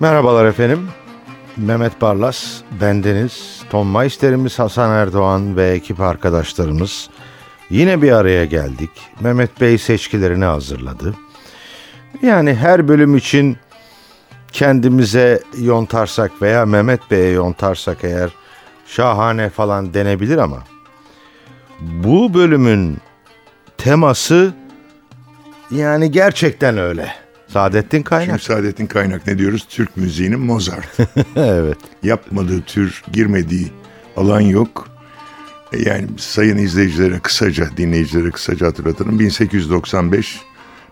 Merhabalar efendim. Mehmet Barlas, bendeniz, Tom Meister'imiz Hasan Erdoğan ve ekip arkadaşlarımız yine bir araya geldik. Mehmet Bey seçkilerini hazırladı. Yani her bölüm için kendimize yontarsak veya Mehmet Bey'e yontarsak eğer şahane falan denebilir ama bu bölümün teması yani gerçekten öyle. Saadettin Kaynak. Şimdi Saadettin Kaynak ne diyoruz? Türk müziğinin Mozart. evet. Yapmadığı tür, girmediği alan yok. E, Yani sayın izleyicilere kısaca, dinleyicilere kısaca hatırlatalım. 1895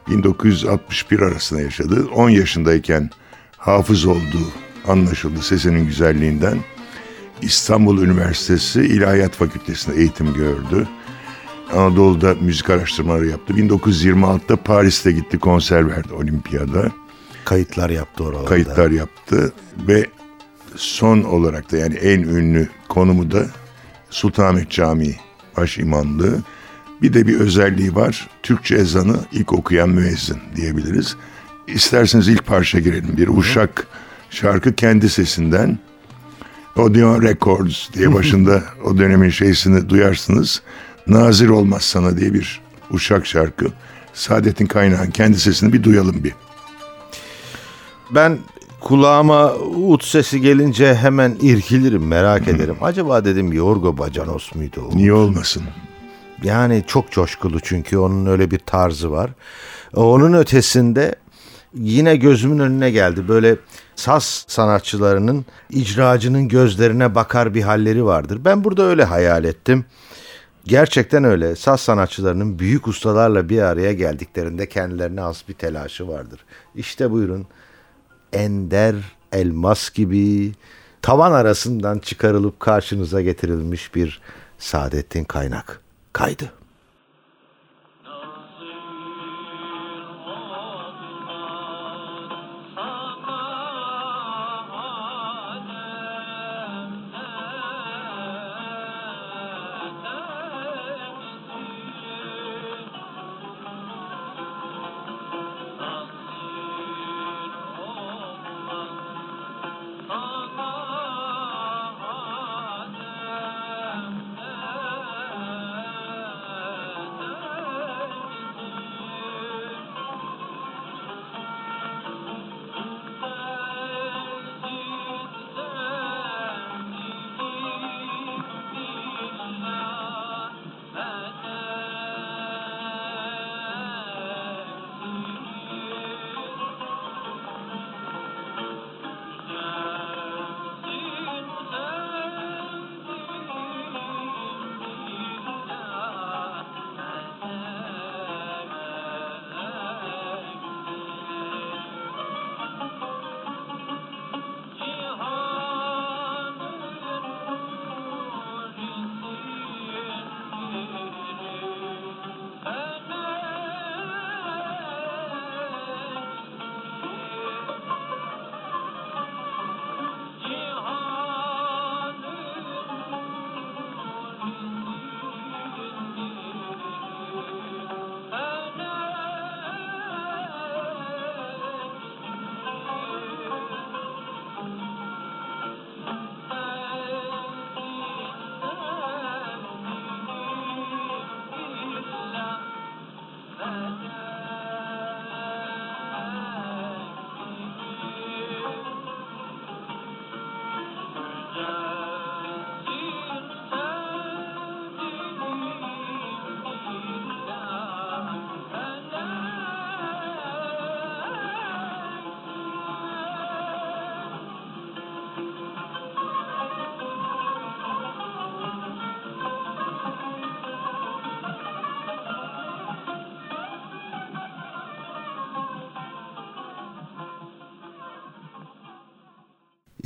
1961 arasında yaşadı. 10 yaşındayken hafız olduğu anlaşıldı sesinin güzelliğinden. İstanbul Üniversitesi İlahiyat Fakültesi'nde eğitim gördü. Anadolu'da müzik araştırmaları yaptı. 1926'da Paris'te gitti konser verdi olimpiyada. Kayıtlar yaptı oralarda. Kayıtlar yaptı ve son olarak da yani en ünlü konumu da Sultanahmet Camii baş imamlığı. Bir de bir özelliği var. Türkçe ezanı ilk okuyan müezzin diyebiliriz. İsterseniz ilk parça girelim. Bir uşak şarkı kendi sesinden. Odeon Records diye başında o dönemin şeysini duyarsınız. Nazir olmaz sana diye bir uşak şarkı. Saadettin Kaynağ'ın kendi sesini bir duyalım bir. Ben kulağıma ut sesi gelince hemen irkilirim merak ederim. Acaba dedim Yorgo Bacanos muydu o? Niye olmasın? Yani çok coşkulu çünkü onun öyle bir tarzı var. Onun ötesinde yine gözümün önüne geldi. Böyle saz sanatçılarının icracının gözlerine bakar bir halleri vardır. Ben burada öyle hayal ettim. Gerçekten öyle. Saz sanatçılarının büyük ustalarla bir araya geldiklerinde kendilerine az bir telaşı vardır. İşte buyurun. Ender elmas gibi tavan arasından çıkarılıp karşınıza getirilmiş bir Saadettin Kaynak kaydı.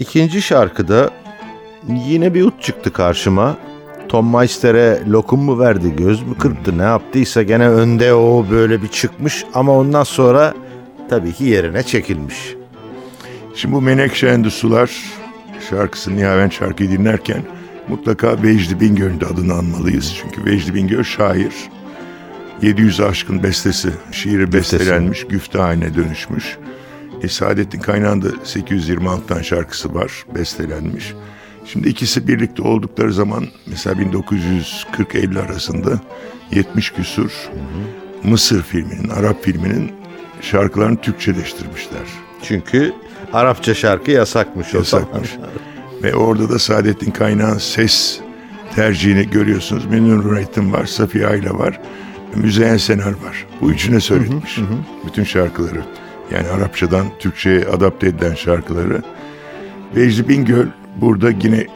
İkinci şarkıda yine bir ut çıktı karşıma. Tom Meister'e lokum mu verdi, göz mü kırptı ne yaptıysa gene önde o böyle bir çıkmış ama ondan sonra tabii ki yerine çekilmiş. Şimdi bu Menekşe Endi Sular şarkısını Nihaven şarkıyı dinlerken mutlaka Vecdi Bingöl'ün de adını anmalıyız. Çünkü Vecdi Bingöl şair. 700 aşkın bestesi, şiiri bestelenmiş, güftehane dönüşmüş. E, Saadettin Kaynağ'ın da 826'dan şarkısı var, bestelenmiş. Şimdi ikisi birlikte oldukları zaman mesela 1940-50 arasında 70 küsur Mısır filminin, Arap filminin şarkılarını Türkçeleştirmişler. Çünkü Arapça şarkı yasakmış o zaman. Yasakmış. Ve orada da Saadettin Kaynağ'ın ses tercihini görüyorsunuz. Memnun Nurettin var, Safiye Ayla var, Müzeyyen Senar var. Bu üçüne söyletmiş bütün şarkıları. Yani Arapçadan Türkçe'ye adapte edilen şarkıları. Vecdi Bingöl burada yine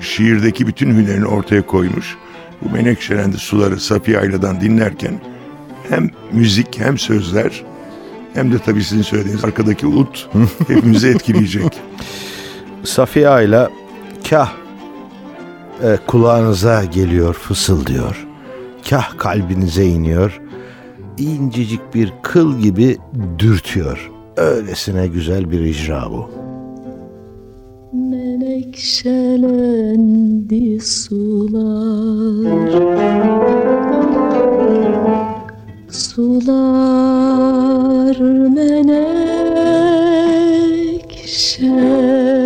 şiirdeki bütün hünerini ortaya koymuş. Bu Menekşelendi suları Safiye Ayla'dan dinlerken hem müzik hem sözler hem de tabii sizin söylediğiniz arkadaki ut hepimizi etkileyecek. Safiye Ayla kah e, kulağınıza geliyor fısıldıyor. Kah kalbinize iniyor. İncecik bir kıl gibi dürtüyor. Öylesine güzel bir icra bu. Menekşelendi sular Sular menekşelendi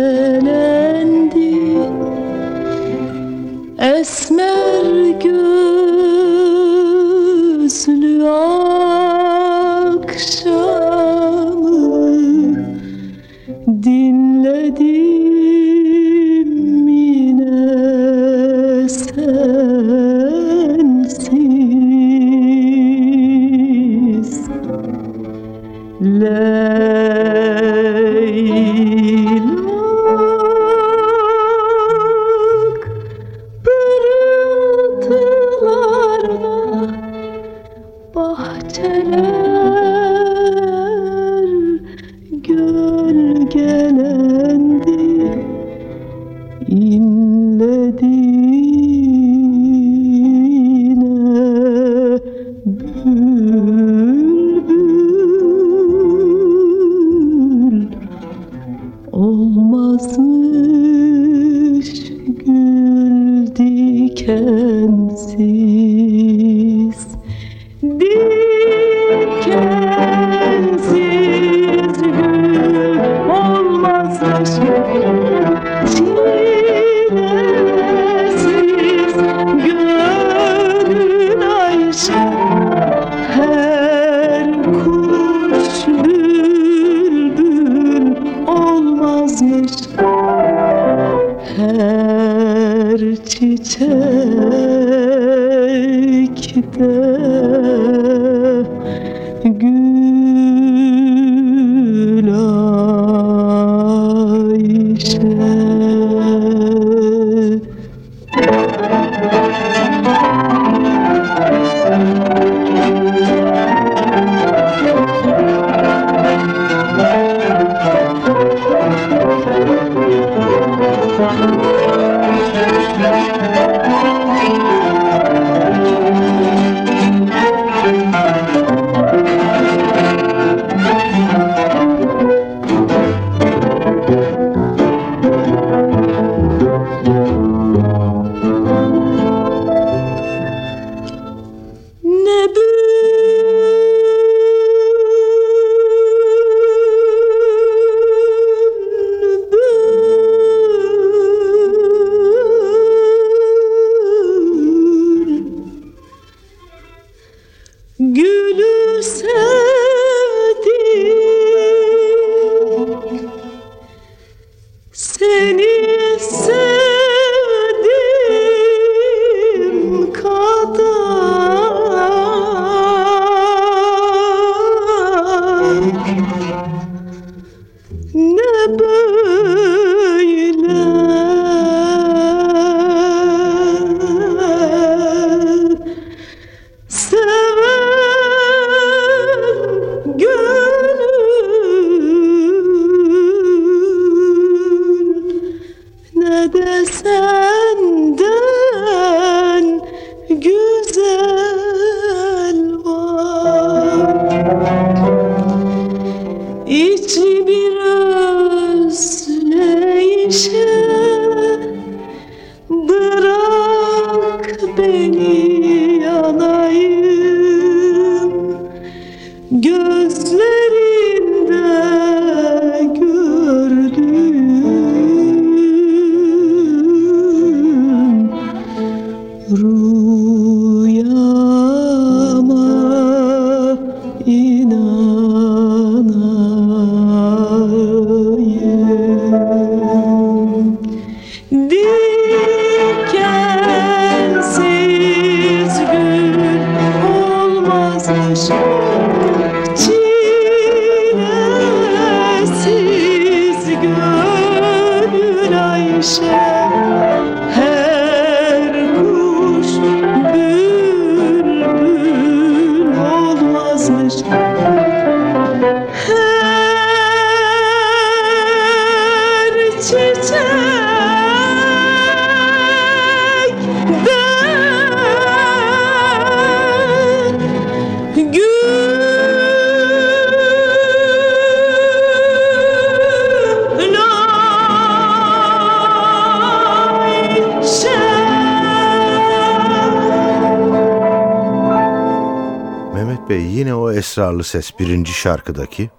esrarlı ses birinci şarkıdaki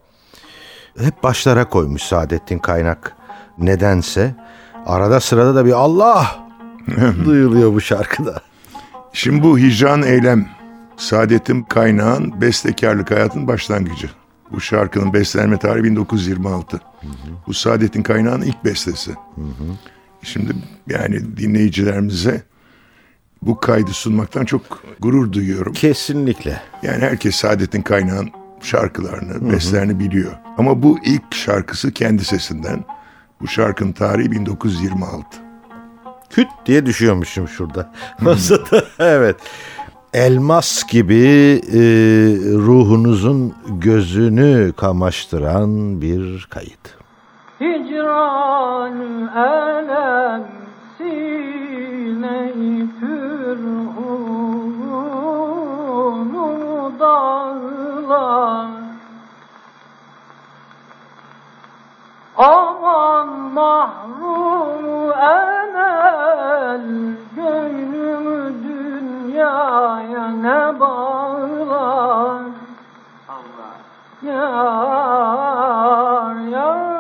hep başlara koymuş Saadettin Kaynak nedense arada sırada da bir Allah duyuluyor bu şarkıda. Şimdi bu hicran eylem Saadettin Kaynağ'ın bestekarlık hayatının başlangıcı. Bu şarkının bestelenme tarihi 1926. Bu Saadettin Kaynağ'ın ilk bestesi. Şimdi yani dinleyicilerimize bu kaydı sunmaktan çok gurur duyuyorum. Kesinlikle. Yani herkes Saadettin Kaynağ'ın şarkılarını, bestelerini biliyor. Ama bu ilk şarkısı kendi sesinden. Bu şarkının tarihi 1926. Küt diye düşüyormuşum şurada. Masada evet. Elmas gibi e, ruhunuzun gözünü kamaştıran bir kayıt. Hicran elem pürhunu dağlar. Aman mahrum enel Gönlümü dünyaya ne bağlar. Yar yar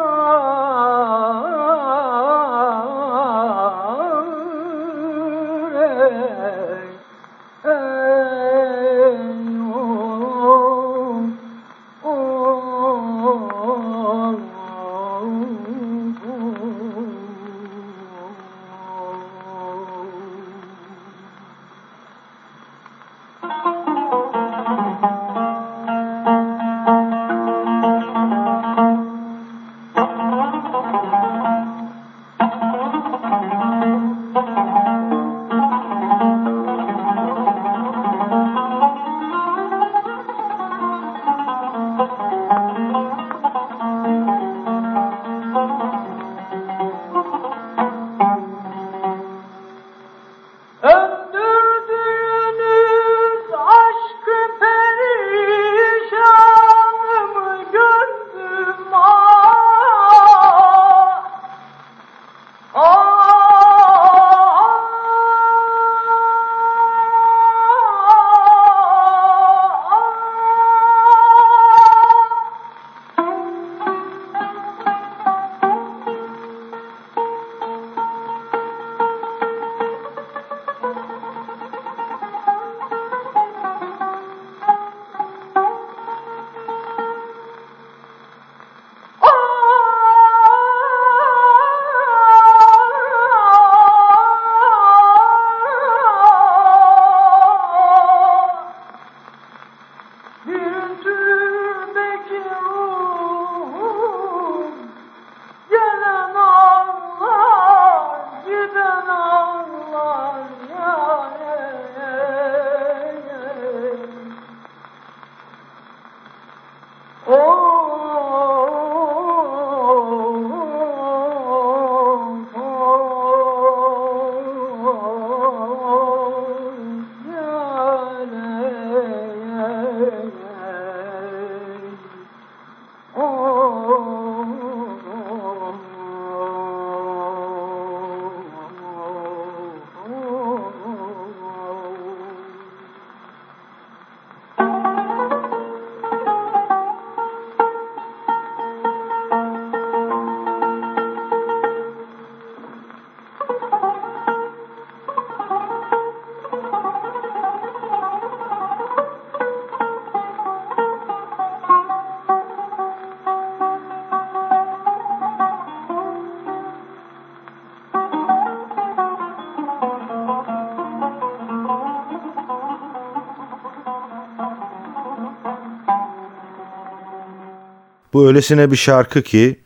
Bu öylesine bir şarkı ki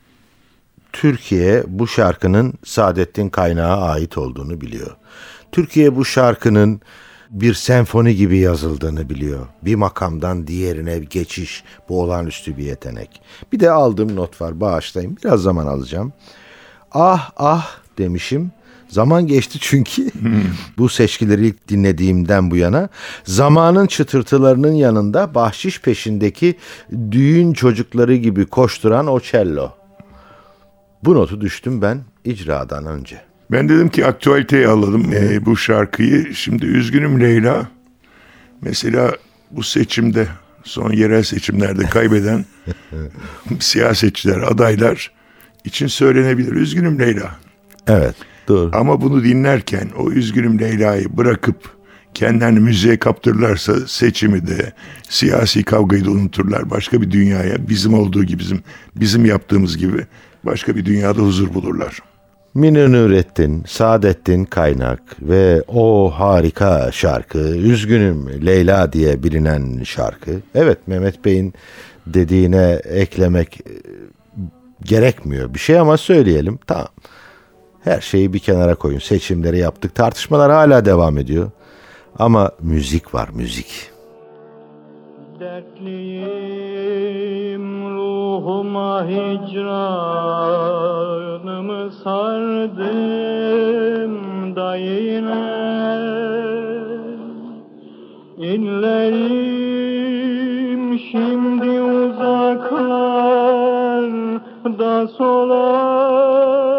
Türkiye bu şarkının Saadettin Kaynağı ait olduğunu biliyor. Türkiye bu şarkının bir senfoni gibi yazıldığını biliyor. Bir makamdan diğerine geçiş bu olağanüstü bir yetenek. Bir de aldığım not var bağışlayın biraz zaman alacağım. Ah ah demişim. Zaman geçti çünkü bu seçkileri ilk dinlediğimden bu yana zamanın çıtırtılarının yanında bahşiş peşindeki düğün çocukları gibi koşturan o cello. Bu notu düştüm ben icradan önce. Ben dedim ki aktualiteye alalım e, bu şarkıyı. Şimdi üzgünüm Leyla. Mesela bu seçimde son yerel seçimlerde kaybeden siyasetçiler, adaylar için söylenebilir. Üzgünüm Leyla. Evet doğru. Ama bunu dinlerken o üzgünüm Leyla'yı bırakıp kendilerini müziğe kaptırırlarsa seçimi de siyasi kavgayı da unuturlar. Başka bir dünyaya bizim olduğu gibi bizim bizim yaptığımız gibi başka bir dünyada huzur bulurlar. Münir Nurettin, Saadettin Kaynak ve o harika şarkı Üzgünüm Leyla diye bilinen şarkı. Evet Mehmet Bey'in dediğine eklemek e, gerekmiyor bir şey ama söyleyelim. Tamam. Her şeyi bir kenara koyun. Seçimleri yaptık. Tartışmalar hala devam ediyor. Ama müzik var müzik. Dertliyim ruhuma hicranımı sardım da yine İnlerim şimdi uzaklarda solan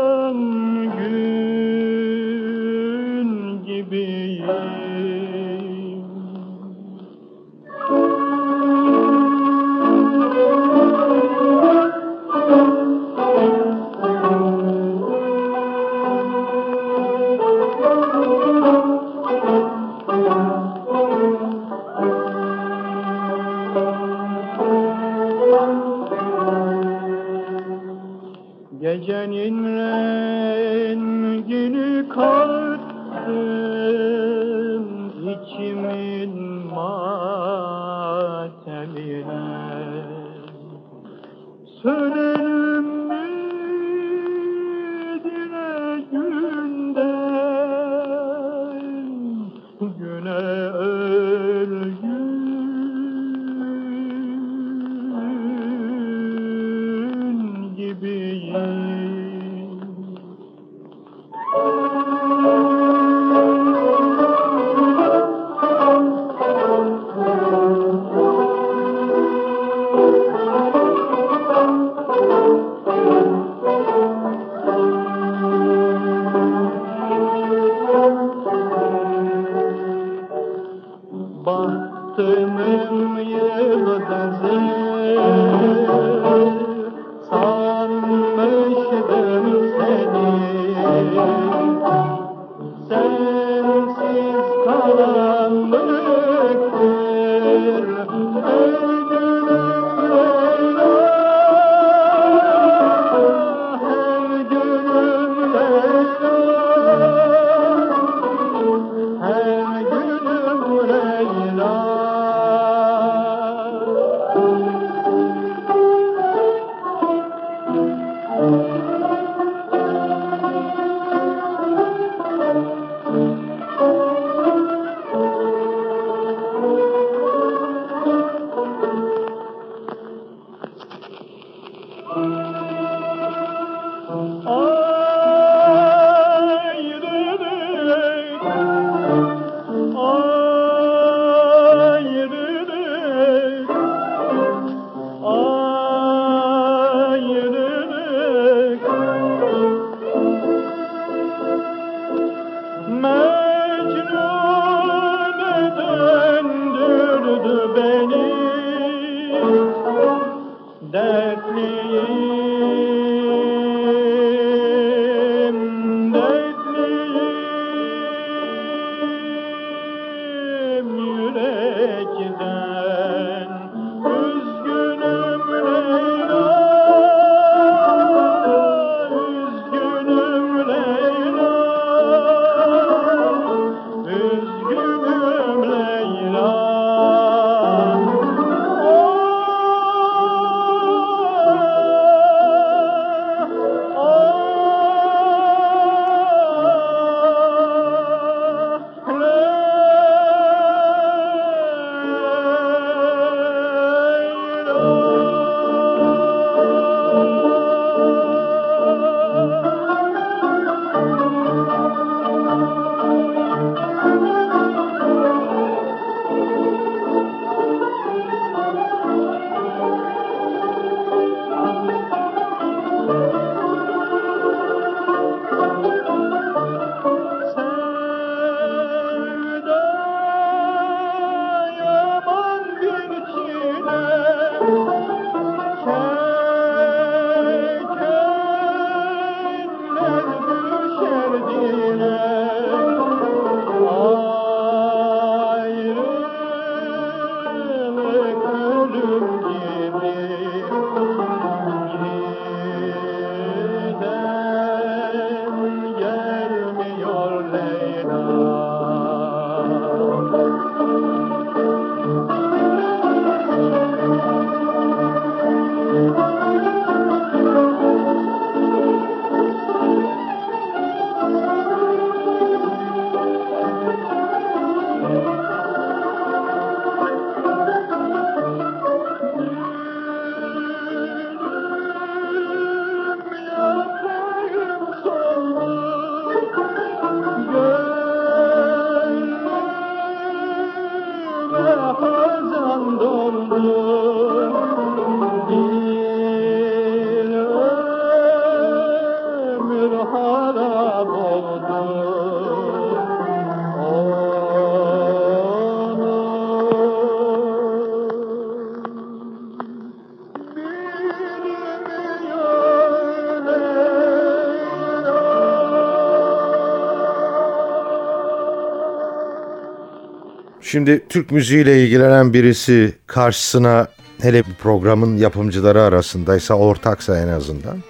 Şimdi Türk müziğiyle ilgilenen birisi karşısına hele bir programın yapımcıları arasındaysa ortaksa en azından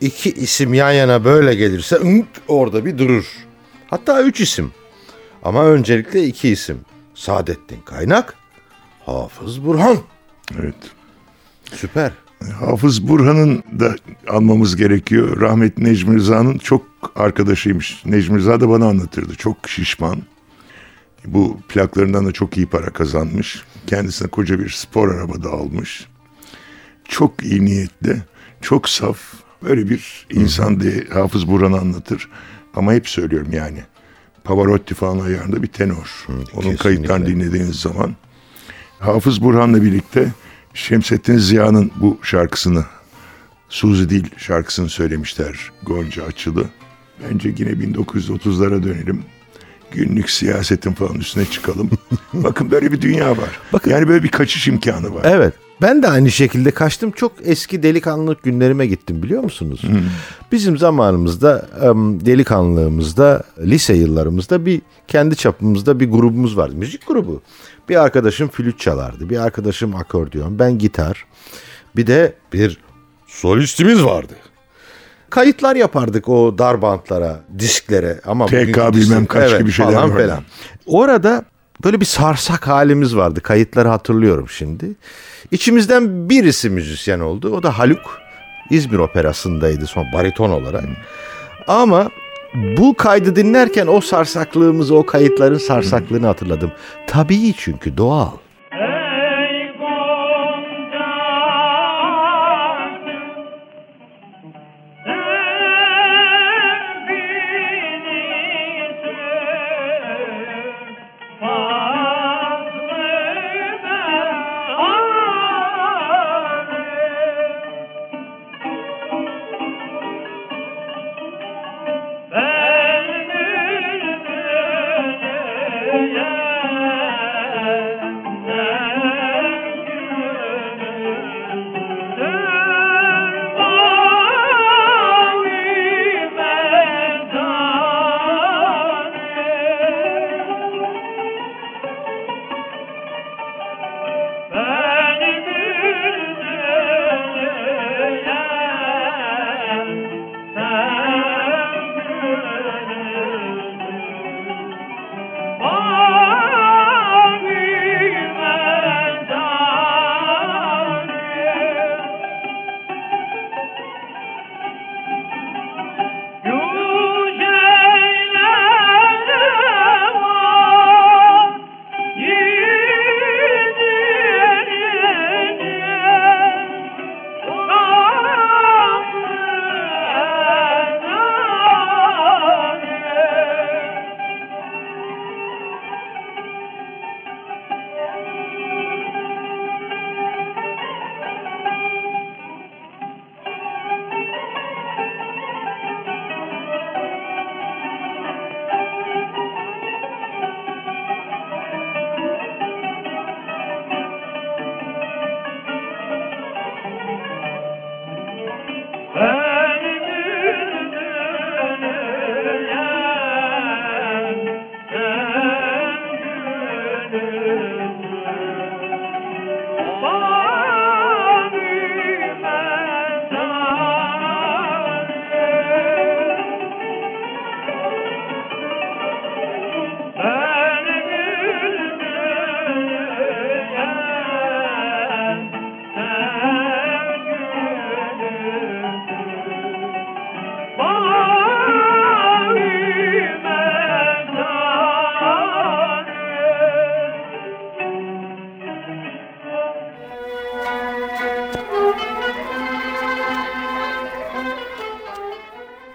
iki isim yan yana böyle gelirse orada bir durur. Hatta üç isim. Ama öncelikle iki isim. Saadettin Kaynak, Hafız Burhan. Evet. Süper. Hafız Burhan'ın da almamız gerekiyor. Rahmetli Necmi Rıza'nın çok arkadaşıymış. Necmi Rıza da bana anlatırdı. Çok şişman. Bu plaklarından da çok iyi para kazanmış. Kendisine koca bir spor araba da almış. Çok iyi niyetli, çok saf. Böyle bir insan diye Hafız Burhan anlatır. Ama hep söylüyorum yani. Pavarotti falan ayarında bir tenor. Onun kesinlikle. kayıtlarını dinlediğiniz zaman. Hafız Burhan'la birlikte Şemsettin Ziya'nın bu şarkısını Suzi Dil şarkısını söylemişler Gonca Açılı. Bence yine 1930'lara dönelim. Günlük siyasetin falan üstüne çıkalım. Bakın böyle bir dünya var. Bakın- Yani böyle bir kaçış imkanı var. Evet. Ben de aynı şekilde kaçtım. Çok eski delikanlılık günlerime gittim biliyor musunuz? Bizim zamanımızda em, delikanlılığımızda lise yıllarımızda bir kendi çapımızda bir grubumuz vardı. Müzik grubu. Bir arkadaşım flüt çalardı. Bir arkadaşım akordeon. Ben gitar. Bir de bir solistimiz vardı. Kayıtlar yapardık o dar bantlara, disklere ama TK bilmem kaç gibi şeyler falan var. falan. Orada böyle bir sarsak halimiz vardı. Kayıtları hatırlıyorum şimdi. İçimizden birisi müzisyen oldu. O da Haluk. İzmir Operası'ndaydı son bariton olarak. Ama bu kaydı dinlerken o sarsaklığımızı, o kayıtların sarsaklığını hatırladım. Tabii çünkü doğal.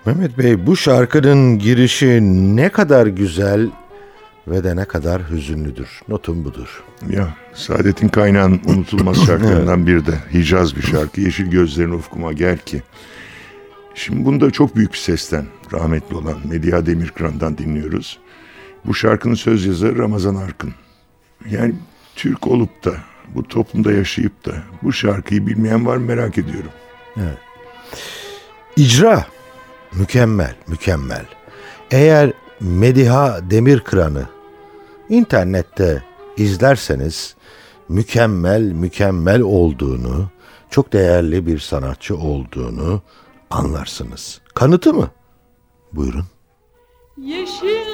Mehmet Bey bu şarkının girişi ne kadar güzel ve de ne kadar hüzünlüdür. Notum budur. Ya Saadet'in kaynağın unutulmaz şarkılarından biri de Hicaz bir şarkı. Yeşil gözlerin ufkuma gel ki. Şimdi bunu da çok büyük bir sesten rahmetli olan Medya Demirkıran'dan dinliyoruz. Bu şarkının söz yazarı Ramazan Arkın. Yani Türk olup da bu toplumda yaşayıp da bu şarkıyı bilmeyen var merak ediyorum. İcra mükemmel, mükemmel. Eğer Mediha Demirkıran'ı İnternette izlerseniz mükemmel mükemmel olduğunu, çok değerli bir sanatçı olduğunu anlarsınız. Kanıtı mı? Buyurun. Yeşil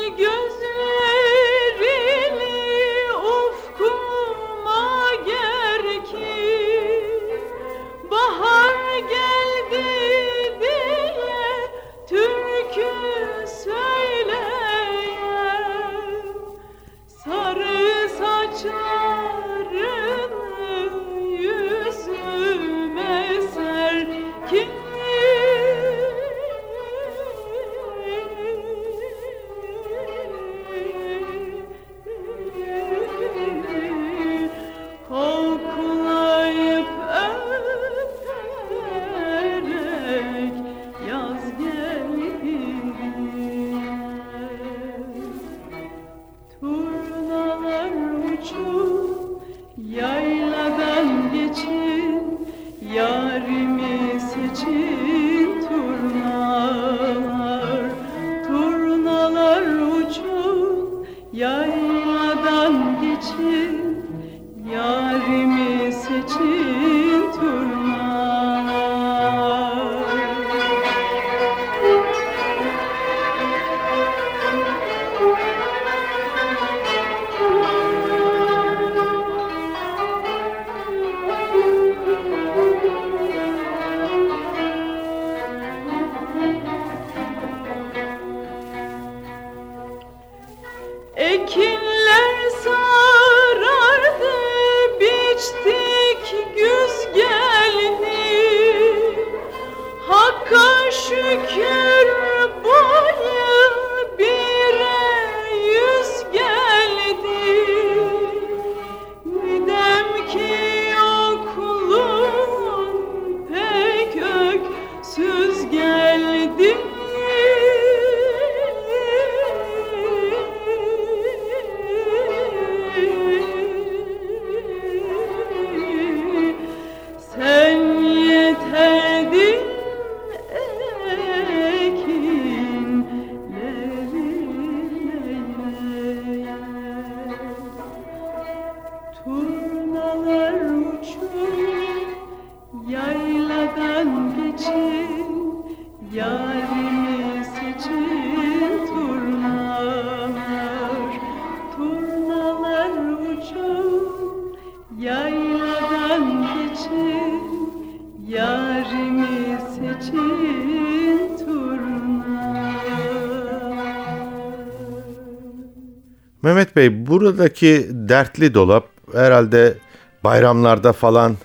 Bey buradaki dertli dolap herhalde bayramlarda falan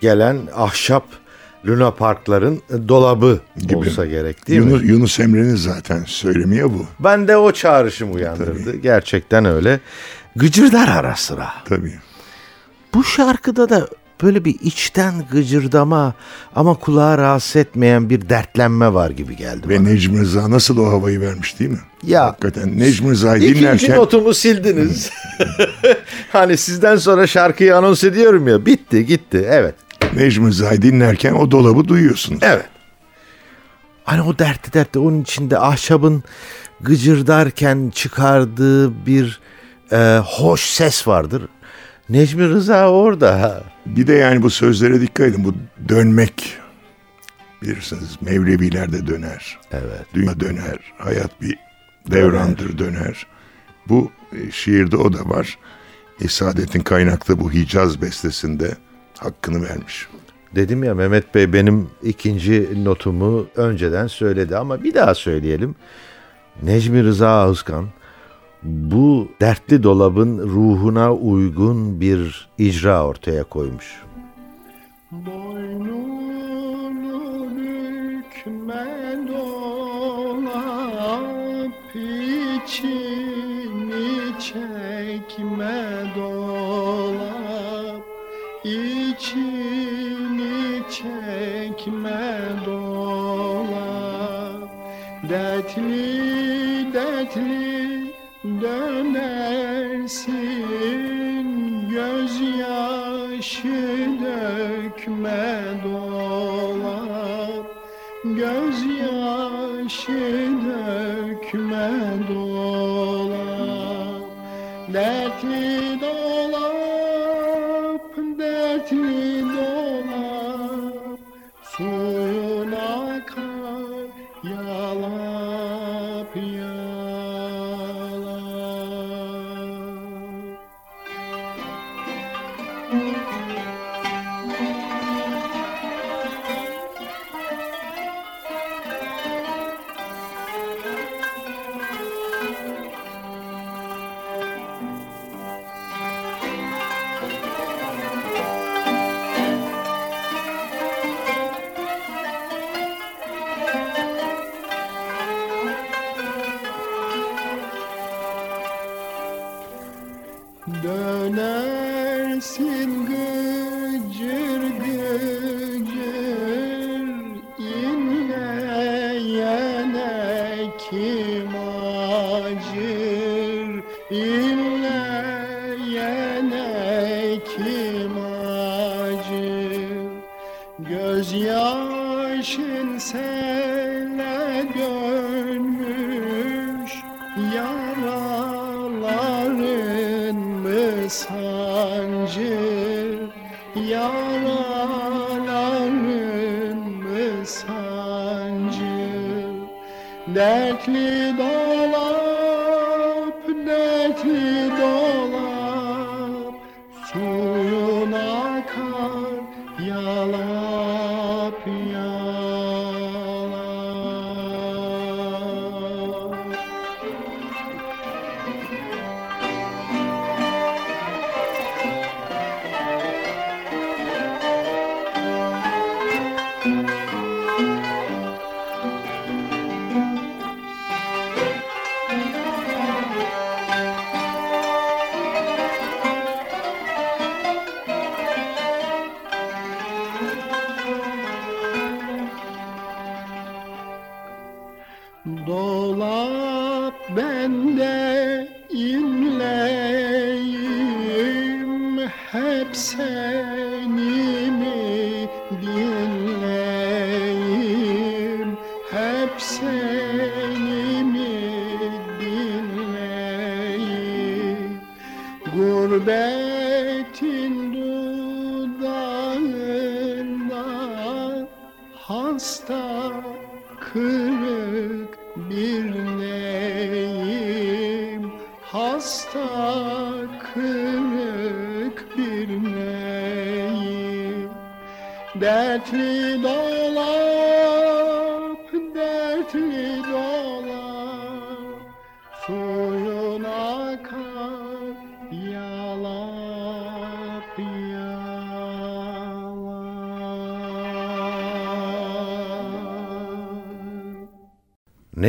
gelen ahşap Luna Parkların dolabı Gibi. olsa gerek değil Yunus, mi? Yunus Emre'nin zaten söylemi ya bu. Ben de o çağrışım uyandırdı. Gerçekten öyle. Gıcırdar ara sıra. Tabii. Bu şarkıda da böyle bir içten gıcırdama ama kulağa rahatsız etmeyen bir dertlenme var gibi geldi Ve bana. Necmi Rıza nasıl o havayı vermiş değil mi? Ya. Hakikaten Necmi Rıza'yı İkinci dinlerken notumu sildiniz. hani sizden sonra şarkıyı anons ediyorum ya. Bitti gitti. Evet. Necmi Rıza'yı dinlerken o dolabı duyuyorsunuz. Evet. Hani o dertli dertli onun içinde ahşabın gıcırdarken çıkardığı bir e, hoş ses vardır. Necmi Rıza orada. Bir de yani bu sözlere dikkat edin. Bu dönmek bilirsiniz Mevleviler de döner. Evet. Dünya döner. Hayat bir devrandır döner. Bu e, şiirde o da var. E, Saadet'in kaynakta bu Hicaz bestesinde hakkını vermiş. Dedim ya Mehmet Bey benim ikinci notumu önceden söyledi ama bir daha söyleyelim. Necmi Rıza Ağızkan bu dertli dolabın ruhuna uygun bir icra ortaya koymuş. Boynunu bükme dolap içini çekme dolap içini çekme dolap Dertli dönersin gözyaşı dökme dolap gözyaşı dökme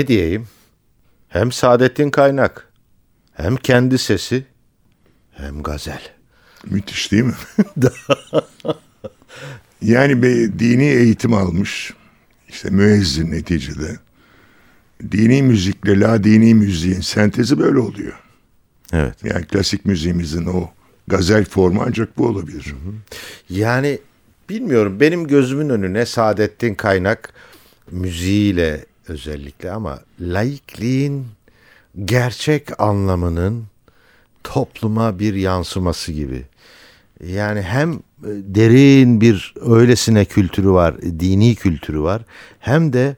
Ne diyeyim? Hem Saadettin Kaynak, hem kendi sesi, hem gazel. Müthiş değil mi? yani bir dini eğitim almış. İşte müezzin neticede. Dini müzikle la dini müziğin sentezi böyle oluyor. Evet. Yani klasik müziğimizin o gazel formu ancak bu olabilir. Yani bilmiyorum benim gözümün önüne Saadettin Kaynak müziğiyle özellikle ama laikliğin gerçek anlamının topluma bir yansıması gibi. Yani hem e, derin bir öylesine kültürü var, dini kültürü var. Hem de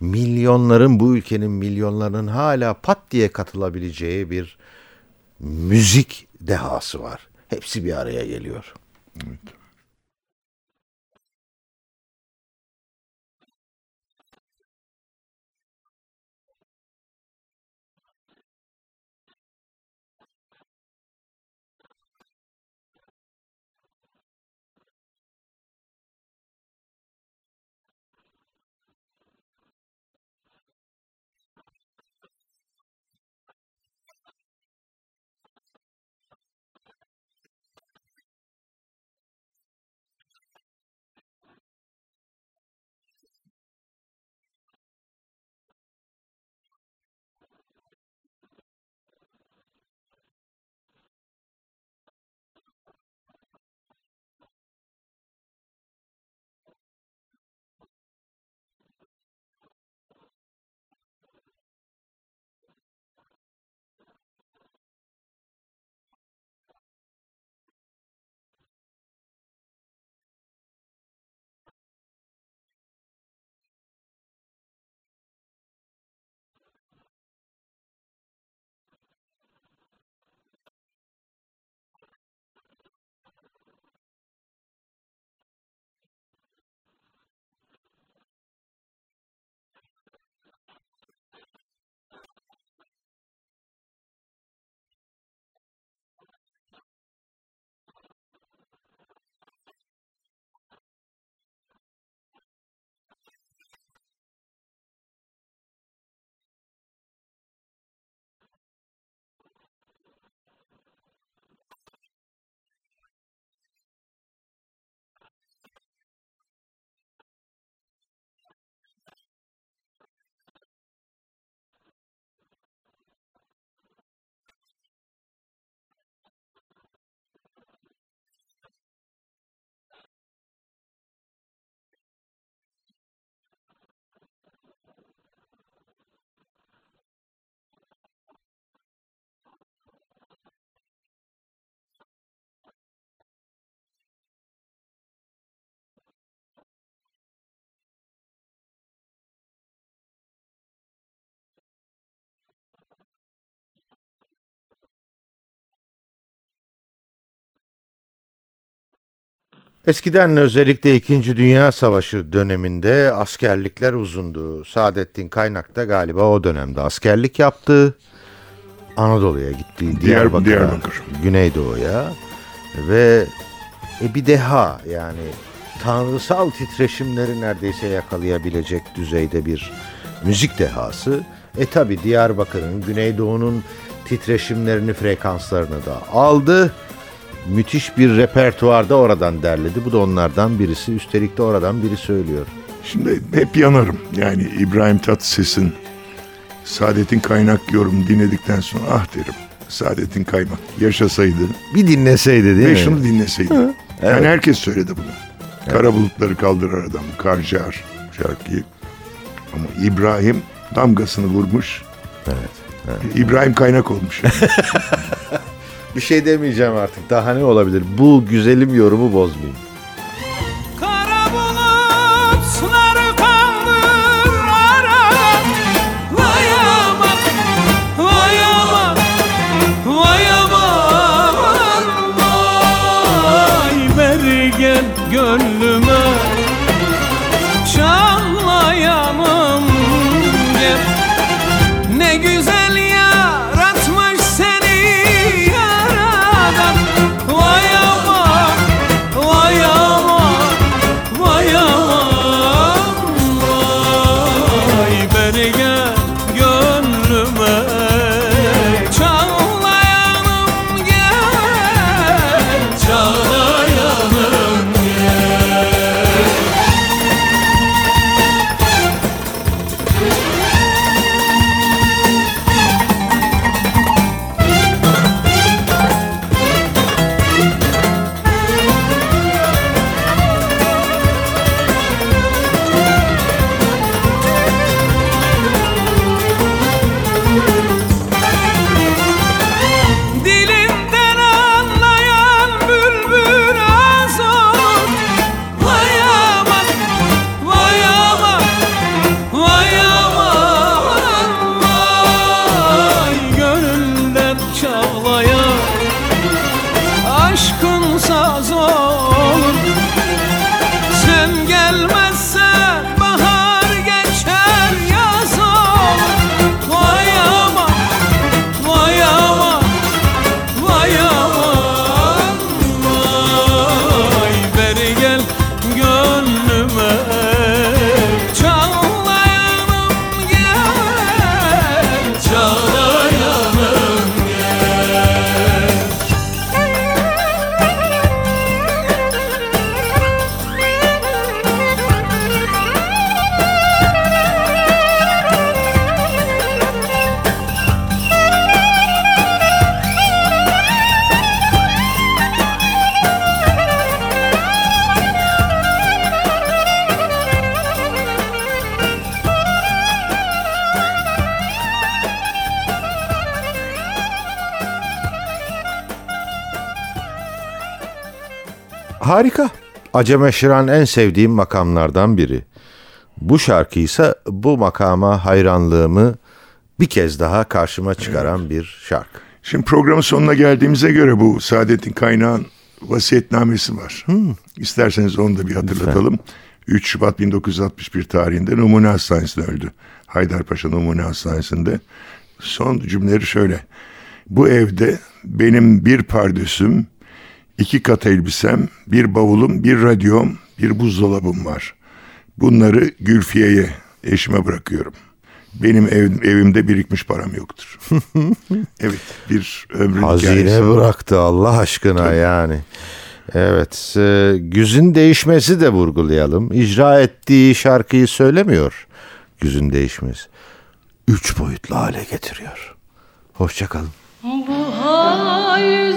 milyonların bu ülkenin milyonlarının hala pat diye katılabileceği bir müzik dehası var. Hepsi bir araya geliyor. Evet. Eskiden özellikle 2. Dünya Savaşı döneminde askerlikler uzundu. Saadettin Kaynak da galiba o dönemde askerlik yaptı. Anadolu'ya gitti. Diyarbakır'a, Diyarbakır. Güneydoğu'ya ve e, bir deha yani tanrısal titreşimleri neredeyse yakalayabilecek düzeyde bir müzik dehası. E tabi Diyarbakır'ın, Güneydoğu'nun titreşimlerini, frekanslarını da aldı. Müthiş bir repertuar da oradan derledi. Bu da onlardan birisi. Üstelik de oradan biri söylüyor. Şimdi hep yanarım. Yani İbrahim Tatlıses'in Saadet'in kaynak yorum dinledikten sonra ah derim. Saadet'in kaymak yaşasaydı Bir dinleseydi değil ve mi? şunu dinleseydi. Yani herkes söyledi bunu. Kara bulutları kaldırar adam, kar yağar şarkıyı. Ama İbrahim damgasını vurmuş. Evet. İbrahim kaynak olmuş. Bir şey demeyeceğim artık. Daha ne olabilir? Bu güzelim yorumu bozmayayım. Harika. Aceme Şiran en sevdiğim makamlardan biri. Bu şarkıysa bu makama hayranlığımı bir kez daha karşıma çıkaran bir şarkı. Şimdi programın sonuna geldiğimize göre bu Saadet'in kaynağın vasiyetnamesi var. İsterseniz onu da bir hatırlatalım. 3 Şubat 1961 tarihinde Numune Hastanesi'nde öldü. Haydarpaşa Numune Hastanesi'nde. Son cümleleri şöyle. Bu evde benim bir pardösüm, iki kat elbisem, bir bavulum, bir radyom, bir buzdolabım var. Bunları Gülfiye'ye, eşime bırakıyorum. Benim ev- evimde birikmiş param yoktur. evet bir ömrün Hazine hikayesi. bıraktı Allah aşkına yani. Evet, e, güzün değişmesi de vurgulayalım. İcra ettiği şarkıyı söylemiyor güzün değişmesi. Üç boyutlu hale getiriyor. Hoşçakalın. Bu hal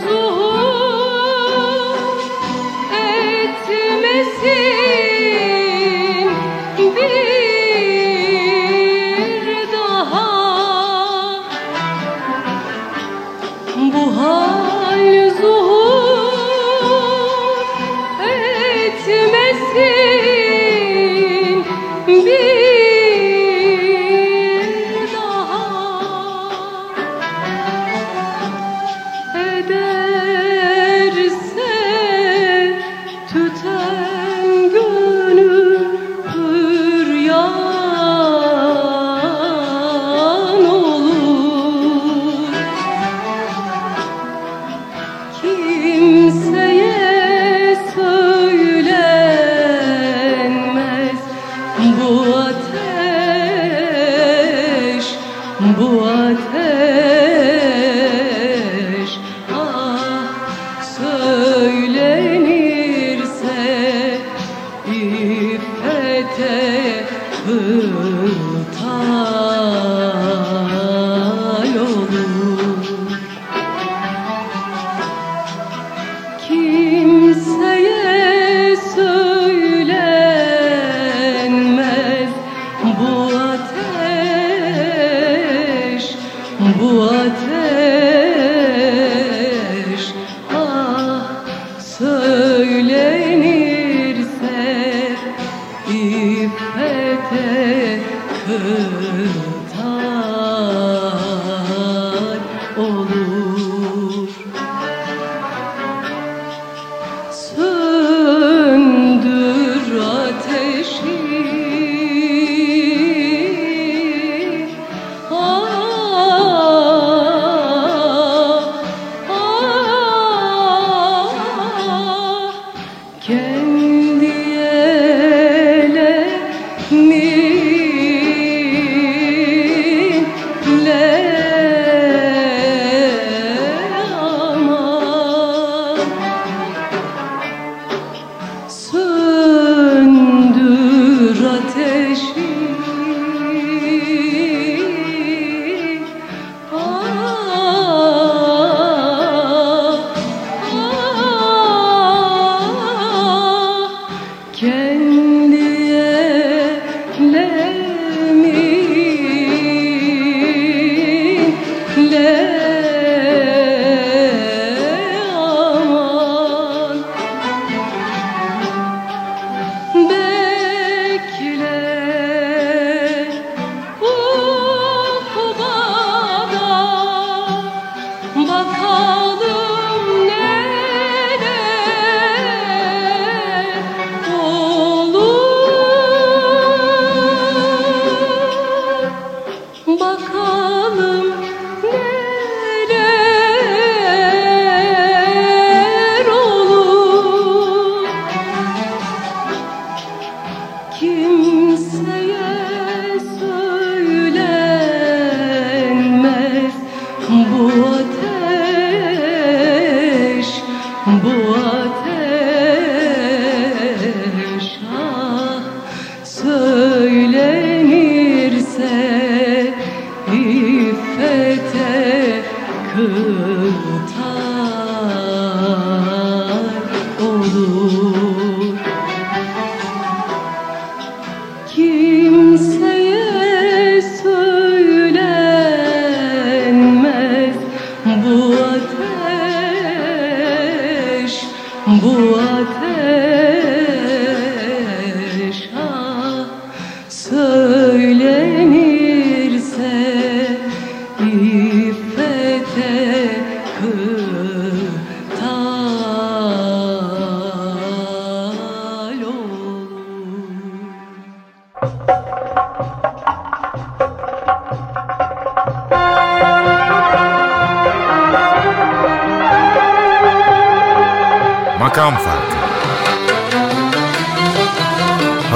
Bu hal